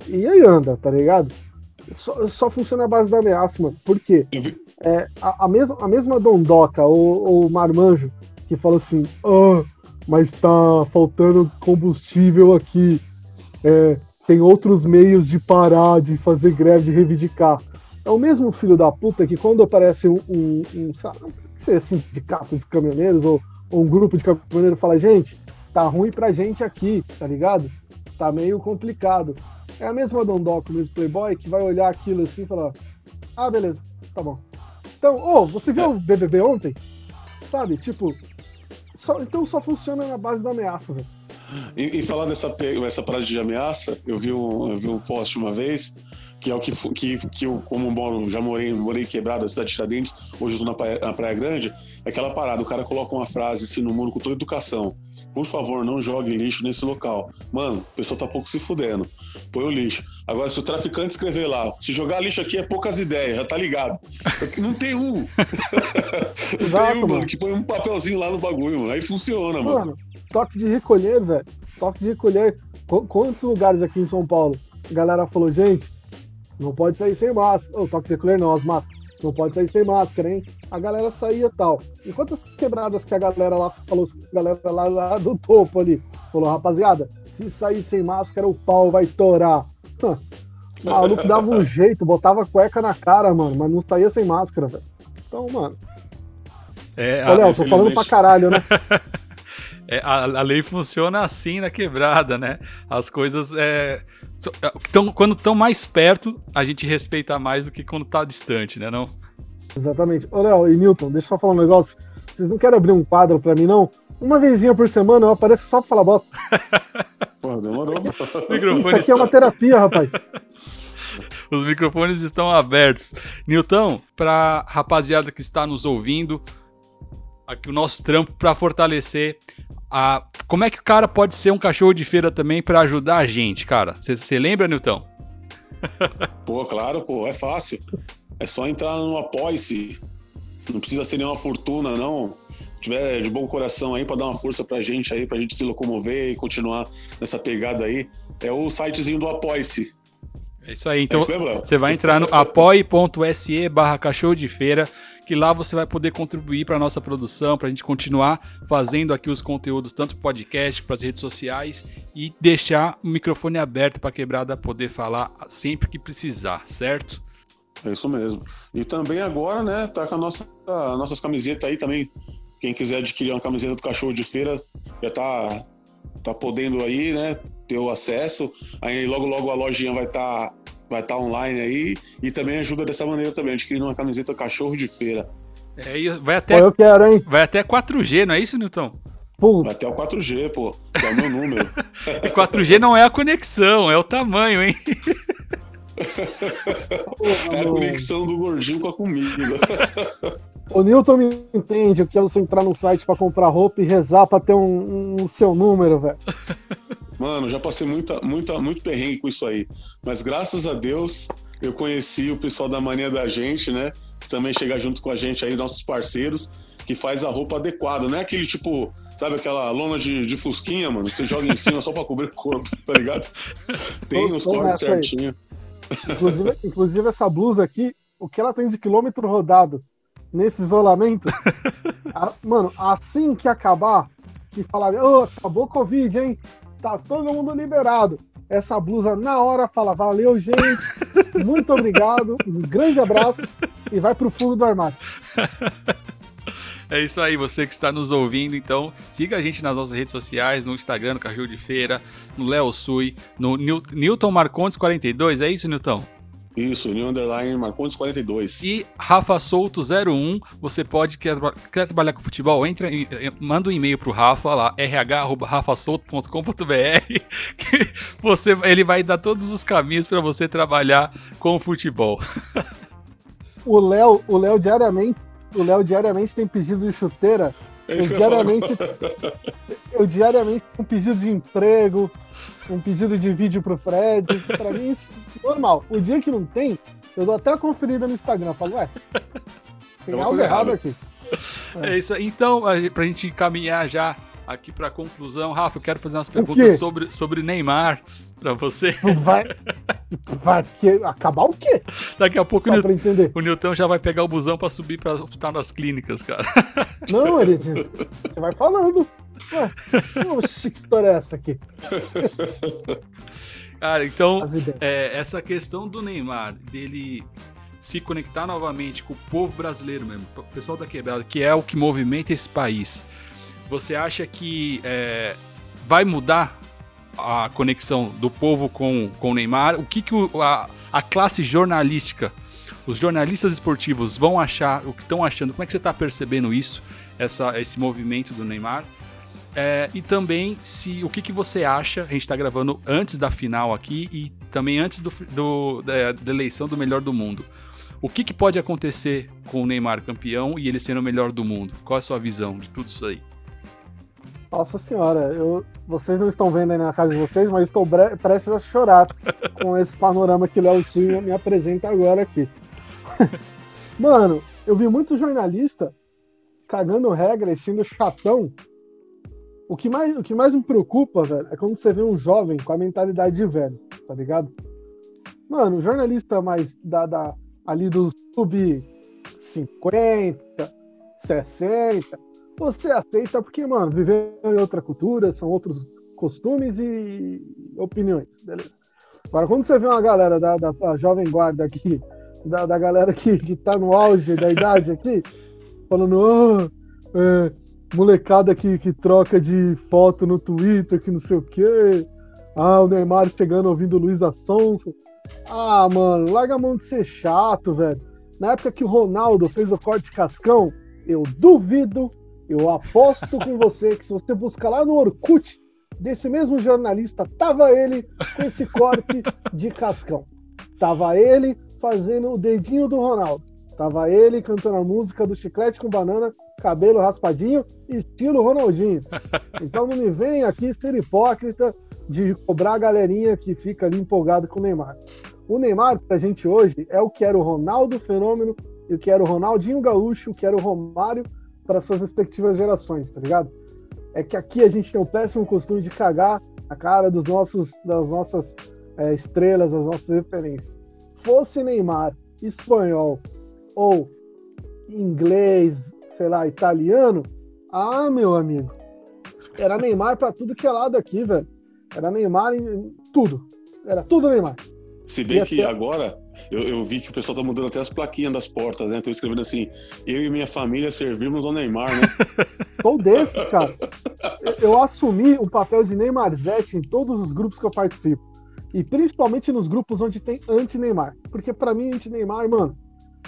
Speaker 3: E aí anda, tá ligado? Só, só funciona a base da ameaça, mano. Por quê? É, a, a, mesma, a mesma Dondoca ou, ou Marmanjo que fala assim: ah, mas tá faltando combustível aqui. É, tem outros meios de parar, de fazer greve, de reivindicar. É o mesmo filho da puta que quando aparece um, um, um sabe, sindicato de caminhoneiros ou, ou um grupo de caminhoneiros fala, gente, tá ruim pra gente aqui, tá ligado? Tá meio complicado. É a mesma Dondoco, mesmo Playboy, que vai olhar aquilo assim e falar: Ah, beleza, tá bom. Então, ô, oh, você viu o BBB ontem? Sabe? Tipo, só, então só funciona na base da ameaça, velho.
Speaker 2: E, e falar dessa essa parada de ameaça, eu vi um, eu vi um post uma vez que é o que, que, que eu, como moro, já morei, morei quebrado, a cidade de Tiradentes, hoje estou na praia, na praia Grande, é aquela parada, o cara coloca uma frase assim no mundo com toda educação. Por favor, não jogue lixo nesse local. Mano, o pessoal tá pouco se fudendo. Põe o lixo. Agora, se o traficante escrever lá, se jogar lixo aqui é poucas ideias, já tá ligado. [laughs] Não tem um. [laughs] não Exato, tem um, mano, que põe um papelzinho lá no bagulho, mano. Aí funciona, mano. mano
Speaker 3: toque de recolher, velho. Toque de recolher. Quantos lugares aqui em São Paulo a galera falou, gente, não pode sair sem máscara. O toque de recolher não, as máscaras. Não pode sair sem máscara, hein? A galera saía tal. E quantas quebradas que a galera lá falou, a galera lá, lá do topo ali, falou, rapaziada, se sair sem máscara, o pau vai torar. O maluco dava um [laughs] jeito, botava cueca na cara, mano, mas não saía sem máscara, velho. Então, mano.
Speaker 1: É,
Speaker 3: Olha, eu tô falando pra caralho, né? [laughs]
Speaker 1: é, a, a, lei funciona assim na quebrada, né? As coisas é, é, tão, quando estão mais perto, a gente respeita mais do que quando tá distante, né? Não?
Speaker 3: Exatamente. Ô, Léo e Newton, deixa eu só falar um negócio. Vocês não querem abrir um quadro pra mim, não? Uma vezinha por semana eu apareço só pra falar bosta. [laughs]
Speaker 2: Pô, demorou.
Speaker 3: Isso aqui estão... é uma terapia, rapaz. [laughs]
Speaker 1: Os microfones estão abertos. Newton, pra rapaziada que está nos ouvindo, aqui o nosso trampo para fortalecer a. Como é que o cara pode ser um cachorro de feira também para ajudar a gente, cara? Você lembra, Newton? [laughs]
Speaker 2: pô, claro, pô, é fácil. É só entrar no Apoia-se. Não precisa ser nenhuma fortuna, não. Se tiver de bom coração aí para dar uma força pra gente aí, pra gente se locomover e continuar nessa pegada aí, é o sitezinho do Apoia-se.
Speaker 1: É isso aí, então você vai entrar no apoie.se barra cachorro de feira, que lá você vai poder contribuir para nossa produção, para a gente continuar fazendo aqui os conteúdos, tanto podcast, para as redes sociais, e deixar o microfone aberto para a quebrada poder falar sempre que precisar, certo?
Speaker 2: É isso mesmo. E também agora, né, tá com a nossa, a nossas camisetas aí também. Quem quiser adquirir uma camiseta do cachorro de feira, já tá, tá podendo aí, né? ter o acesso. Aí logo, logo a lojinha vai estar tá, vai estar tá online aí. E também ajuda dessa maneira também, adquirindo uma camiseta cachorro de feira.
Speaker 1: É, vai até,
Speaker 3: pô, eu quero, hein?
Speaker 1: Vai até 4G, não é isso, Nilton?
Speaker 2: Vai até o 4G, pô. Que é o meu número. [laughs]
Speaker 1: e 4G não é a conexão, é o tamanho, hein? [laughs]
Speaker 2: é a conexão do gordinho com a comida. [laughs]
Speaker 3: O Newton me entende o que é você entrar no site para comprar roupa e rezar para ter um, um, um, seu número, velho.
Speaker 2: Mano, já passei muita, muita, muito perrengue com isso aí. Mas graças a Deus eu conheci o pessoal da Mania da Gente, né? Que também chega junto com a gente aí, nossos parceiros, que faz a roupa adequada. Não é aquele tipo, sabe aquela lona de, de fusquinha, mano, que você joga em cima [laughs] só pra cobrir o corpo, tá ligado? Tem os cortes certinho.
Speaker 3: Inclusive, inclusive, essa blusa aqui, o que ela tem de quilômetro rodado nesse isolamento, [laughs] a, mano, assim que acabar, que falar, oh, acabou o Covid, hein? Tá todo mundo liberado. Essa blusa na hora fala, valeu, gente, muito obrigado, um grande abraço e vai pro fundo do armário.
Speaker 1: É isso aí, você que está nos ouvindo, então siga a gente nas nossas redes sociais, no Instagram, no Caju de Feira, no Léo Sui, no Newton Marcondes 42, é isso, Newton?
Speaker 2: Isso, New Underline Marcondes 42.
Speaker 1: E Rafa Souto 01, você pode, quer, quer trabalhar com futebol, entra, manda um e-mail pro Rafa lá, rh.rafasouto.com.br [laughs] que você, ele vai dar todos os caminhos para você trabalhar com o futebol. [laughs]
Speaker 3: O Léo, o Léo diariamente, o Léo diariamente tem pedido de chuteira. É eu diariamente, eu diariamente tenho pedido de emprego, um pedido de vídeo pro Fred. Pra mim, isso normal. O dia que não tem, eu dou até a conferida no Instagram. Falo, ué, [laughs] tem algo errado aqui.
Speaker 1: É. é isso aí. Então, pra gente caminhar já aqui pra conclusão, Rafa, eu quero fazer umas perguntas sobre, sobre Neymar pra você.
Speaker 3: Vai, [laughs] vai que, acabar o quê?
Speaker 1: Daqui a pouco o, Nil, o Nilton já vai pegar o busão pra subir pra hospital nas clínicas, cara. [laughs]
Speaker 3: Não, ele você vai falando. Ué, que história é essa aqui?
Speaker 1: Cara, então, é, essa questão do Neymar, dele se conectar novamente com o povo brasileiro mesmo, o pessoal da quebrada, que é o que movimenta esse país. Você acha que é, vai mudar a conexão do povo com, com o Neymar? O que, que o, a, a classe jornalística, os jornalistas esportivos vão achar, o que estão achando? Como é que você está percebendo isso, essa, esse movimento do Neymar? É, e também se o que, que você acha, a gente está gravando antes da final aqui e também antes do, do da, da, eleição do melhor do mundo. O que, que pode acontecer com o Neymar campeão e ele sendo o melhor do mundo? Qual é a sua visão de tudo isso aí?
Speaker 3: Nossa senhora, eu, vocês não estão vendo aí na casa de vocês, mas estou prestes a chorar [laughs] com esse panorama que Léo Silva me apresenta agora aqui. [laughs] Mano, eu vi muito jornalista cagando regra e sendo chatão o que mais, o que mais me preocupa, velho, é quando você vê um jovem com a mentalidade de velho, tá ligado? Mano, jornalista mais da, da ali do sub 50, 60, você aceita porque, mano, viver em outra cultura, são outros costumes e opiniões, beleza? Agora, quando você vê uma galera da, da jovem guarda aqui, da, da galera que, que tá no auge da idade aqui, falando, oh, é, molecada que, que troca de foto no Twitter, que não sei o quê. Ah, o Neymar chegando ouvindo Luiz Assonso. Ah, mano, larga a mão de ser chato, velho. Na época que o Ronaldo fez o corte cascão, eu duvido, eu aposto com você que se você buscar lá no Orkut desse mesmo jornalista, tava ele com esse corte de cascão. Tava ele fazendo o dedinho do Ronaldo. Tava ele cantando a música do chiclete com banana cabelo raspadinho, estilo Ronaldinho. [laughs] Então não me vem aqui ser hipócrita de cobrar a galerinha que fica ali empolgado com o Neymar. O Neymar, pra gente hoje, é o que era o Ronaldo Fenômeno e o que era o Ronaldinho Gaúcho, o que era o Romário para suas respectivas gerações, tá ligado? É que aqui a gente tem o péssimo costume de cagar a cara dos nossos, das nossas é, estrelas, das nossas referências. Fosse Neymar espanhol ou inglês, sei lá, italiano, ah, meu amigo, era Neymar para tudo que é lado aqui, velho. Era Neymar em tudo. Era tudo Neymar.
Speaker 2: Se bem que agora eu, eu, vi que o pessoal tá mudando até as plaquinhas das portas, né? Tô escrevendo assim, eu e minha família servimos ao Neymar, né? [laughs]
Speaker 3: Sou desses, cara. Eu, eu assumi o papel de Neymarzete em todos os grupos que eu participo. E principalmente nos grupos onde tem anti-Neymar. Porque para mim, anti-Neymar, mano,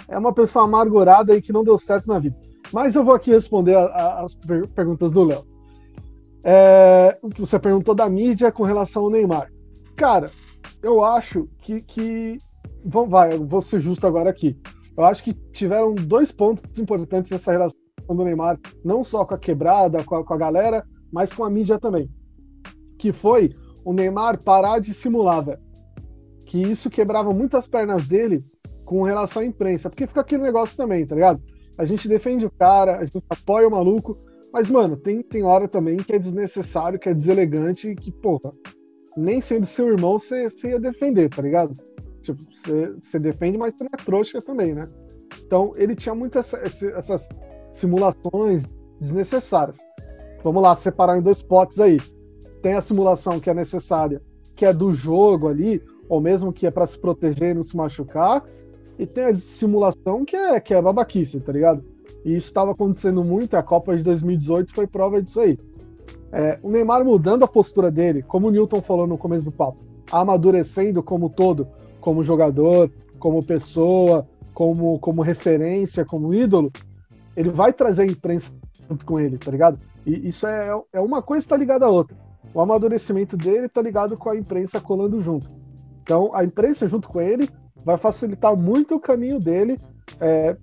Speaker 3: é uma pessoa amargurada e que não deu certo na vida. Mas eu vou aqui responder a, a, as per perguntas do Léo. É, você perguntou da mídia com relação ao Neymar. Cara, eu acho que. que vamos, vai, vou ser justo agora aqui. Eu acho que tiveram dois pontos importantes nessa relação do Neymar, não só com a quebrada, com a, com a galera, mas com a mídia também. Que foi o Neymar parar de simular, velho. Que isso quebrava muitas pernas dele com relação à imprensa. Porque fica aquele negócio também, tá ligado? A gente defende o cara, a gente apoia o maluco, mas, mano, tem, tem hora também que é desnecessário, que é deselegante e que, porra, nem sendo seu irmão você ia defender, tá ligado? Tipo, você defende, mas você não é trouxa também, né? Então, ele tinha muitas essa, essas simulações desnecessárias. Vamos lá, separar em dois potes aí. Tem a simulação que é necessária, que é do jogo ali, ou mesmo que é para se proteger e não se machucar, e tem a simulação que é, que é babaquice, tá ligado? E isso estava acontecendo muito, a Copa de 2018 foi prova disso aí. É, o Neymar mudando a postura dele, como o Newton falou no começo do papo, amadurecendo como todo, como jogador, como pessoa, como, como referência, como ídolo, ele vai trazer a imprensa junto com ele, tá ligado? E isso é, é uma coisa está ligada à outra. O amadurecimento dele está ligado com a imprensa colando junto. Então, a imprensa junto com ele vai facilitar muito o caminho dele é,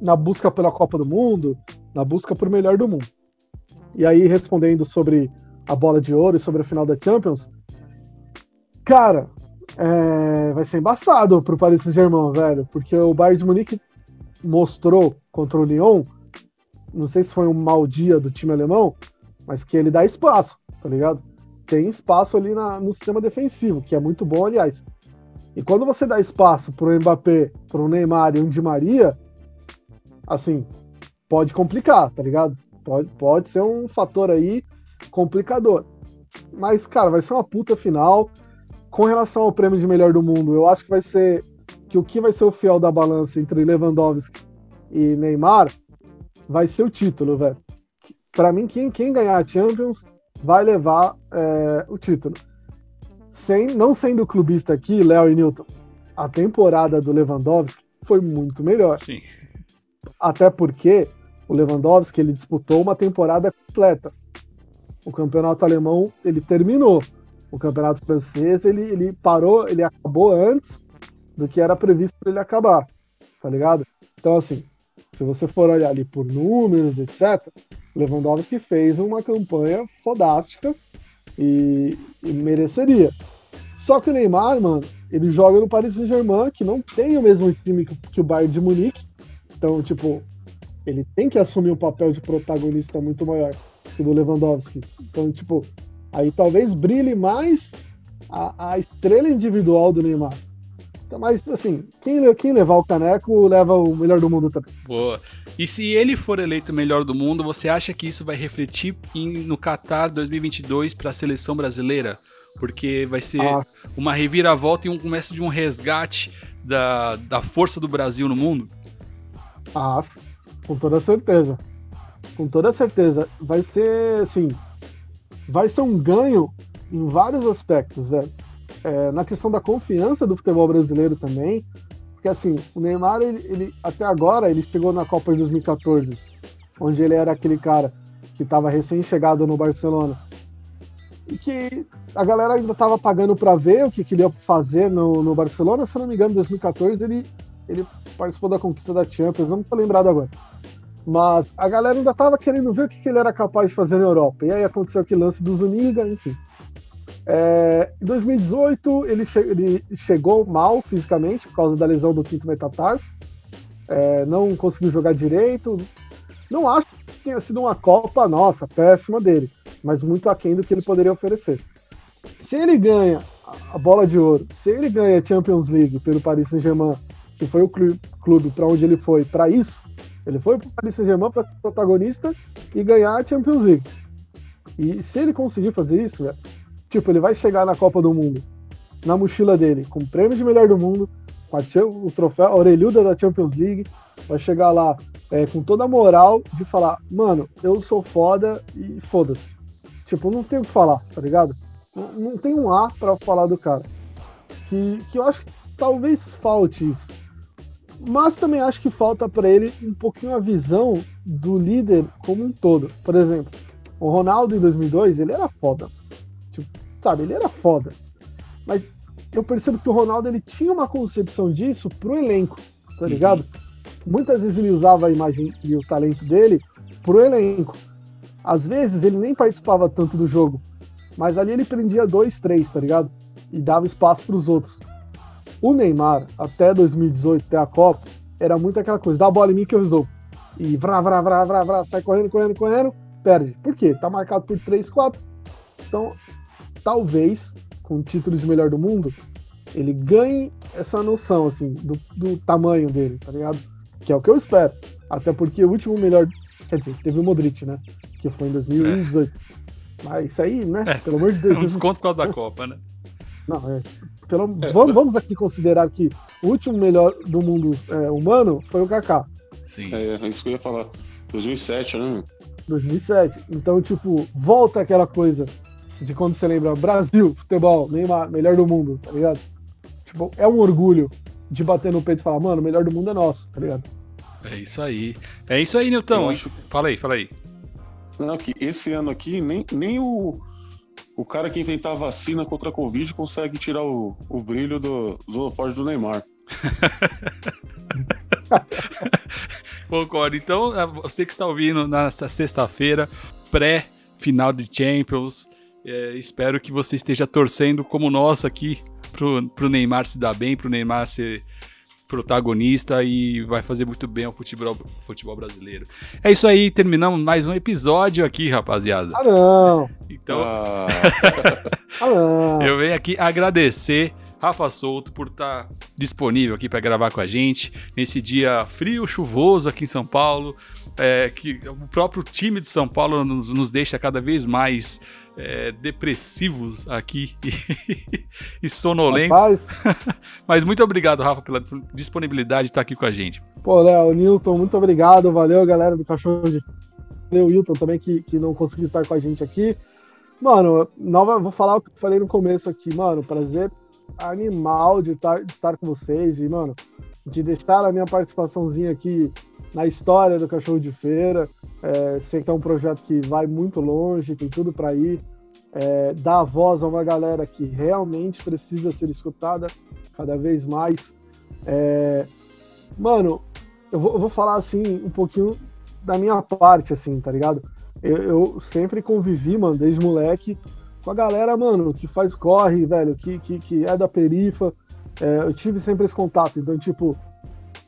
Speaker 3: na busca pela Copa do Mundo, na busca por melhor do mundo. E aí, respondendo sobre a bola de ouro e sobre a final da Champions, cara, é, vai ser embaçado pro Paris Saint-Germain, velho, porque o Bayern de Munique mostrou contra o Lyon, não sei se foi um mau dia do time alemão, mas que ele dá espaço, tá ligado? Tem espaço ali na, no sistema defensivo, que é muito bom, aliás. E quando você dá espaço pro Mbappé, pro Neymar e um Di Maria, assim, pode complicar, tá ligado? Pode, pode ser um fator aí complicador. Mas, cara, vai ser uma puta final. Com relação ao prêmio de melhor do mundo, eu acho que vai ser que o que vai ser o fiel da balança entre Lewandowski e Neymar vai ser o título, velho. Para mim, quem, quem ganhar a Champions vai levar é, o título. Sem, não sendo clubista aqui, Léo e Newton, a temporada do Lewandowski foi muito melhor.
Speaker 1: Sim.
Speaker 3: Até porque o Lewandowski ele disputou uma temporada completa. O campeonato alemão ele terminou. O campeonato francês ele, ele parou, ele acabou antes do que era previsto para ele acabar, tá ligado? Então assim, se você for olhar ali por números, etc, Lewandowski fez uma campanha fodástica e, e mereceria. Só que o Neymar, mano, ele joga no Paris Saint-Germain, que não tem o mesmo time que, o Bayern de Munique, então, tipo, ele tem que assumir um papel de protagonista muito maior que o do Lewandowski. Então, tipo, aí talvez brilhe mais a, a estrela individual do Neymar. Então, mas, assim, quem, quem levar o caneco leva o melhor do mundo também.
Speaker 1: Boa. E se ele for eleito melhor do mundo, você acha que isso vai refletir em, no Qatar 2022 para a seleção brasileira? Porque vai ser ah. uma reviravolta e um começo de um resgate da, da força do Brasil no mundo?
Speaker 3: Ah, com toda certeza. Com toda certeza. Vai ser, assim, vai ser um ganho em vários aspectos, velho. É, na questão da confiança do futebol brasileiro também, porque assim, o Neymar, ele, ele, até agora, ele chegou na Copa de 2014, onde ele era aquele cara que estava recém-chegado no Barcelona, e que a galera ainda estava pagando para ver o que, que ele ia fazer no, no Barcelona, se não me engano, em 2014 ele ele participou da conquista da Champions, não tô lembrado agora. Mas a galera ainda tava querendo ver o que, que ele era capaz de fazer na Europa. E aí aconteceu aquele lance do Zuniga, enfim. É, em 2018, ele, che ele, chegou mal fisicamente por causa da lesão do quinto metatarso. É, não conseguiu jogar direito. Não acho que tenha sido uma Copa, nossa, péssima dele, mas muito aquém do que ele poderia oferecer. Se ele ganha a bola de ouro, se ele ganha a Champions League pelo Paris Saint-Germain que foi o clube para onde ele foi para isso. Ele foi para o Paris Saint-Germain para ser protagonista e ganhar a Champions League. E se ele conseguir fazer isso, véio, tipo, ele vai chegar na Copa do Mundo na mochila dele, com o prêmio de melhor do mundo, com a, o troféu, a orelhuda da Champions League, vai chegar lá é, com toda a moral de falar, mano, eu sou foda e foda-se. Tipo, não tem o que falar, tá ligado? Não, não tem um A para falar do cara. Que, que eu acho que talvez falte isso. Mas também acho que falta para ele um pouquinho a visão do líder como um todo. Por exemplo, o Ronaldo em 2002, ele era foda. Tipo, sabe, ele era foda. Mas eu percebo que o Ronaldo ele tinha uma concepção disso pro elenco, tá uhum. ligado? muitas vezes ele usava a imagem e o talento dele pro elenco. Às vezes ele nem participava tanto do jogo, mas ali ele prendia dois, três, tá ligado? E dava espaço para os outros. O Neymar, até 2018, até a Copa, era muito aquela coisa, dá a bola em mim que eu resolvo. E vrá, vrá, vrá, vrá, vrá, sai correndo, correndo, correndo, perde. Por quê? Tá marcado por 3, 4. Então, talvez, com o título de melhor do mundo, ele ganhe essa noção, assim, do, do tamanho dele, tá ligado? Que é o que eu espero. Até porque o último melhor. Quer dizer, teve o Modric, né? Que foi em 2018. É. Mas isso aí, né?
Speaker 1: É. Pelo amor de Deus. É um desconto por causa da Copa, né?
Speaker 3: Não, é. Pelo, é. vamos, vamos aqui considerar que o último melhor do mundo é, humano foi o Kaká.
Speaker 2: Sim. É, é isso que eu ia falar. 2007, né?
Speaker 3: 2007. Então, tipo, volta aquela coisa de quando você lembra Brasil, futebol, Neymar, melhor do mundo, tá ligado? Tipo, é um orgulho de bater no peito e falar, mano, o melhor do mundo é nosso, tá ligado?
Speaker 1: É isso aí. É isso aí, Nilton. Acho... Fala aí, fala aí.
Speaker 2: Não, que esse ano aqui, nem, nem o, o cara que inventar a vacina contra a Covid consegue tirar o, o brilho do, holofotes do Neymar. [laughs]
Speaker 1: Concordo. Então, você que está ouvindo nessa sexta-feira, pré-final de Champions, é, espero que você esteja torcendo como nós aqui pro, pro Neymar se dar bem, pro Neymar ser protagonista e vai fazer muito bem ao futebol, futebol brasileiro. É isso aí, terminamos mais um episódio aqui, rapaziada.
Speaker 3: Ah, não!
Speaker 1: Então, ah. [laughs] ah não. eu venho aqui agradecer Rafa Souto por estar tá disponível aqui para gravar com a gente nesse dia frio, chuvoso aqui em São Paulo, é, que o próprio time de São Paulo nos, nos deixa cada vez mais é, depressivos aqui e, [laughs] e sonolentos. [laughs] Mas muito obrigado, Rafa, pela disponibilidade de estar aqui com a gente.
Speaker 3: Pô, Léo, Nilton, muito obrigado. Valeu, galera do Cachorro de. Valeu, Wilton também, que, que não conseguiu estar com a gente aqui. Mano, nova, vou falar o que eu falei no começo aqui, mano. Prazer animal de estar, de estar com vocês, e, mano, de deixar a minha participaçãozinha aqui na história do Cachorro de Feira. É, sei que é um projeto que vai muito longe, tem tudo para ir. É, dar voz a uma galera que realmente precisa ser escutada cada vez mais. É, mano, eu vou, eu vou, falar assim um pouquinho da minha parte, assim, tá ligado? Eu, eu, sempre convivi, mano, desde moleque, com a galera, mano, que faz corre, velho, que, que, que é da perifa. É, eu tive sempre esse contato, então, tipo,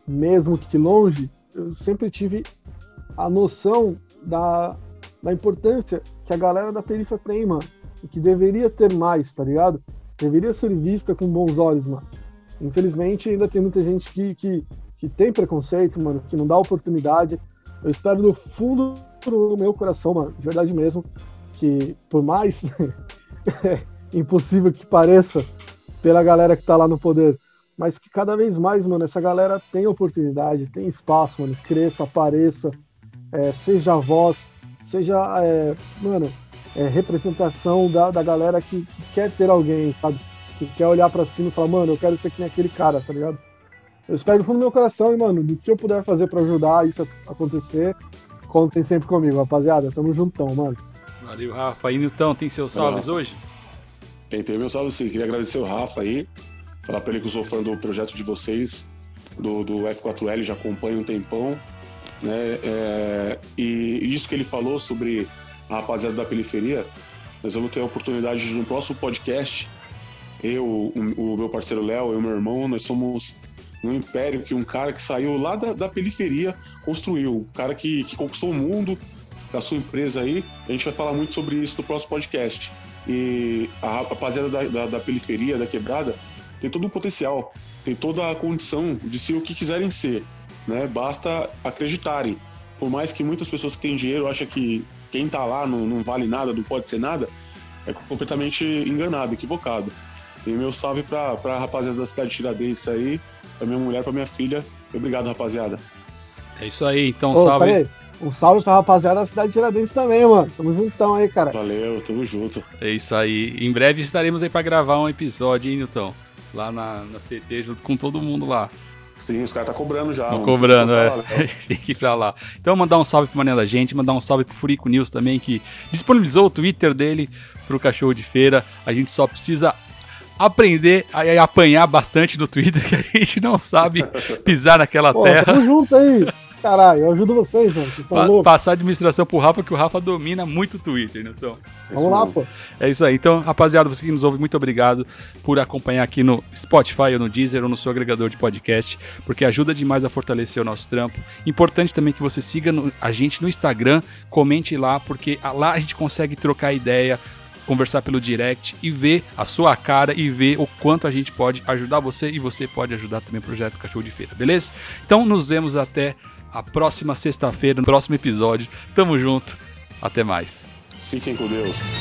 Speaker 3: mesmo que longe, eu sempre tive a noção da, da importância que a galera da periferia tem, mano. E que deveria ter mais, tá ligado? Deveria ser vista com bons olhos, mano. Infelizmente, ainda tem muita gente que, que, que tem preconceito, mano, que não dá oportunidade. Eu espero do fundo do meu coração, mano, de verdade mesmo, que por mais [laughs] impossível que pareça pela galera que tá lá no poder, mas que cada vez mais, mano, essa galera tem oportunidade, tem espaço, mano, cresça, apareça, é, seja voz, seja, é, mano, é, representação da, da galera que, que, quer ter alguém, sabe? Que quer olhar para cima e falar, mano, eu quero ser que nem aquele cara, tá ligado? Eu espero do fundo do meu coração e, mano, do que eu puder fazer para ajudar isso a acontecer, contem sempre comigo, rapaziada. Tamo juntão, mano.
Speaker 1: Valeu, Rafa. E Nilton, tem seus salves hoje?
Speaker 2: Tem, tem meu salve sim. Queria agradecer o Rafa aí Falar pra ele que eu sou fã do projeto de vocês, do, do F4L, já acompanho um tempão. Né? É, e isso que ele falou sobre a rapaziada da periferia, nós vamos ter a oportunidade de, no próximo podcast, eu, o, o meu parceiro Léo, e meu irmão, nós somos um império que um cara que saiu lá da, da periferia construiu, um cara que, que conquistou o mundo com a sua empresa aí. A gente vai falar muito sobre isso no próximo podcast. E a rapaziada da, da, da periferia, da quebrada, tem todo o potencial, tem toda a condição de ser o que quiserem ser, né? Basta acreditarem. Por mais que muitas pessoas que têm dinheiro acham que quem tá lá não, não vale nada, não pode ser nada, é completamente enganado, equivocado. E meu salve pra, pra rapaziada da cidade de Tiradentes aí, pra minha mulher, pra minha filha. Obrigado, rapaziada.
Speaker 1: É isso aí, então Ô, salve.
Speaker 3: Um salve pra rapaziada da cidade de Tiradentes também, mano. Tamo juntão aí, cara.
Speaker 2: Valeu, tamo junto.
Speaker 1: É isso aí. Em breve estaremos aí pra gravar um episódio, hein, Nilton? lá na, na CT junto com todo mundo lá.
Speaker 2: Sim, os caras tá cobrando já.
Speaker 1: Estão cobrando, é. [laughs] Tem que ir pra lá. Então, mandar um salve pro Mané da Gente, mandar um salve pro Furico News também, que disponibilizou o Twitter dele pro Cachorro de Feira. A gente só precisa aprender a, a apanhar bastante no Twitter, [laughs] que a gente não sabe [laughs] pisar naquela
Speaker 3: Pô,
Speaker 1: terra.
Speaker 3: tamo junto aí. Caralho, eu ajudo vocês, mano. Vocês
Speaker 1: Pa-
Speaker 3: loucos?
Speaker 1: passar a administração pro Rafa, que o Rafa domina muito o Twitter, né? Então,
Speaker 3: Vamos lá, pô.
Speaker 1: é isso aí. Então, rapaziada, você que nos ouve, muito obrigado por acompanhar aqui no Spotify ou no Deezer ou no seu agregador de podcast, porque ajuda demais a fortalecer o nosso trampo. Importante também que você siga no- a gente no Instagram, comente lá, porque lá a gente consegue trocar ideia, conversar pelo direct e ver a sua cara e ver o quanto a gente pode ajudar você e você pode ajudar também o projeto Cachorro de Feira, beleza? Então nos vemos até a próxima sexta-feira, no próximo episódio. Tamo junto. Até mais.
Speaker 2: Fiquem com Deus.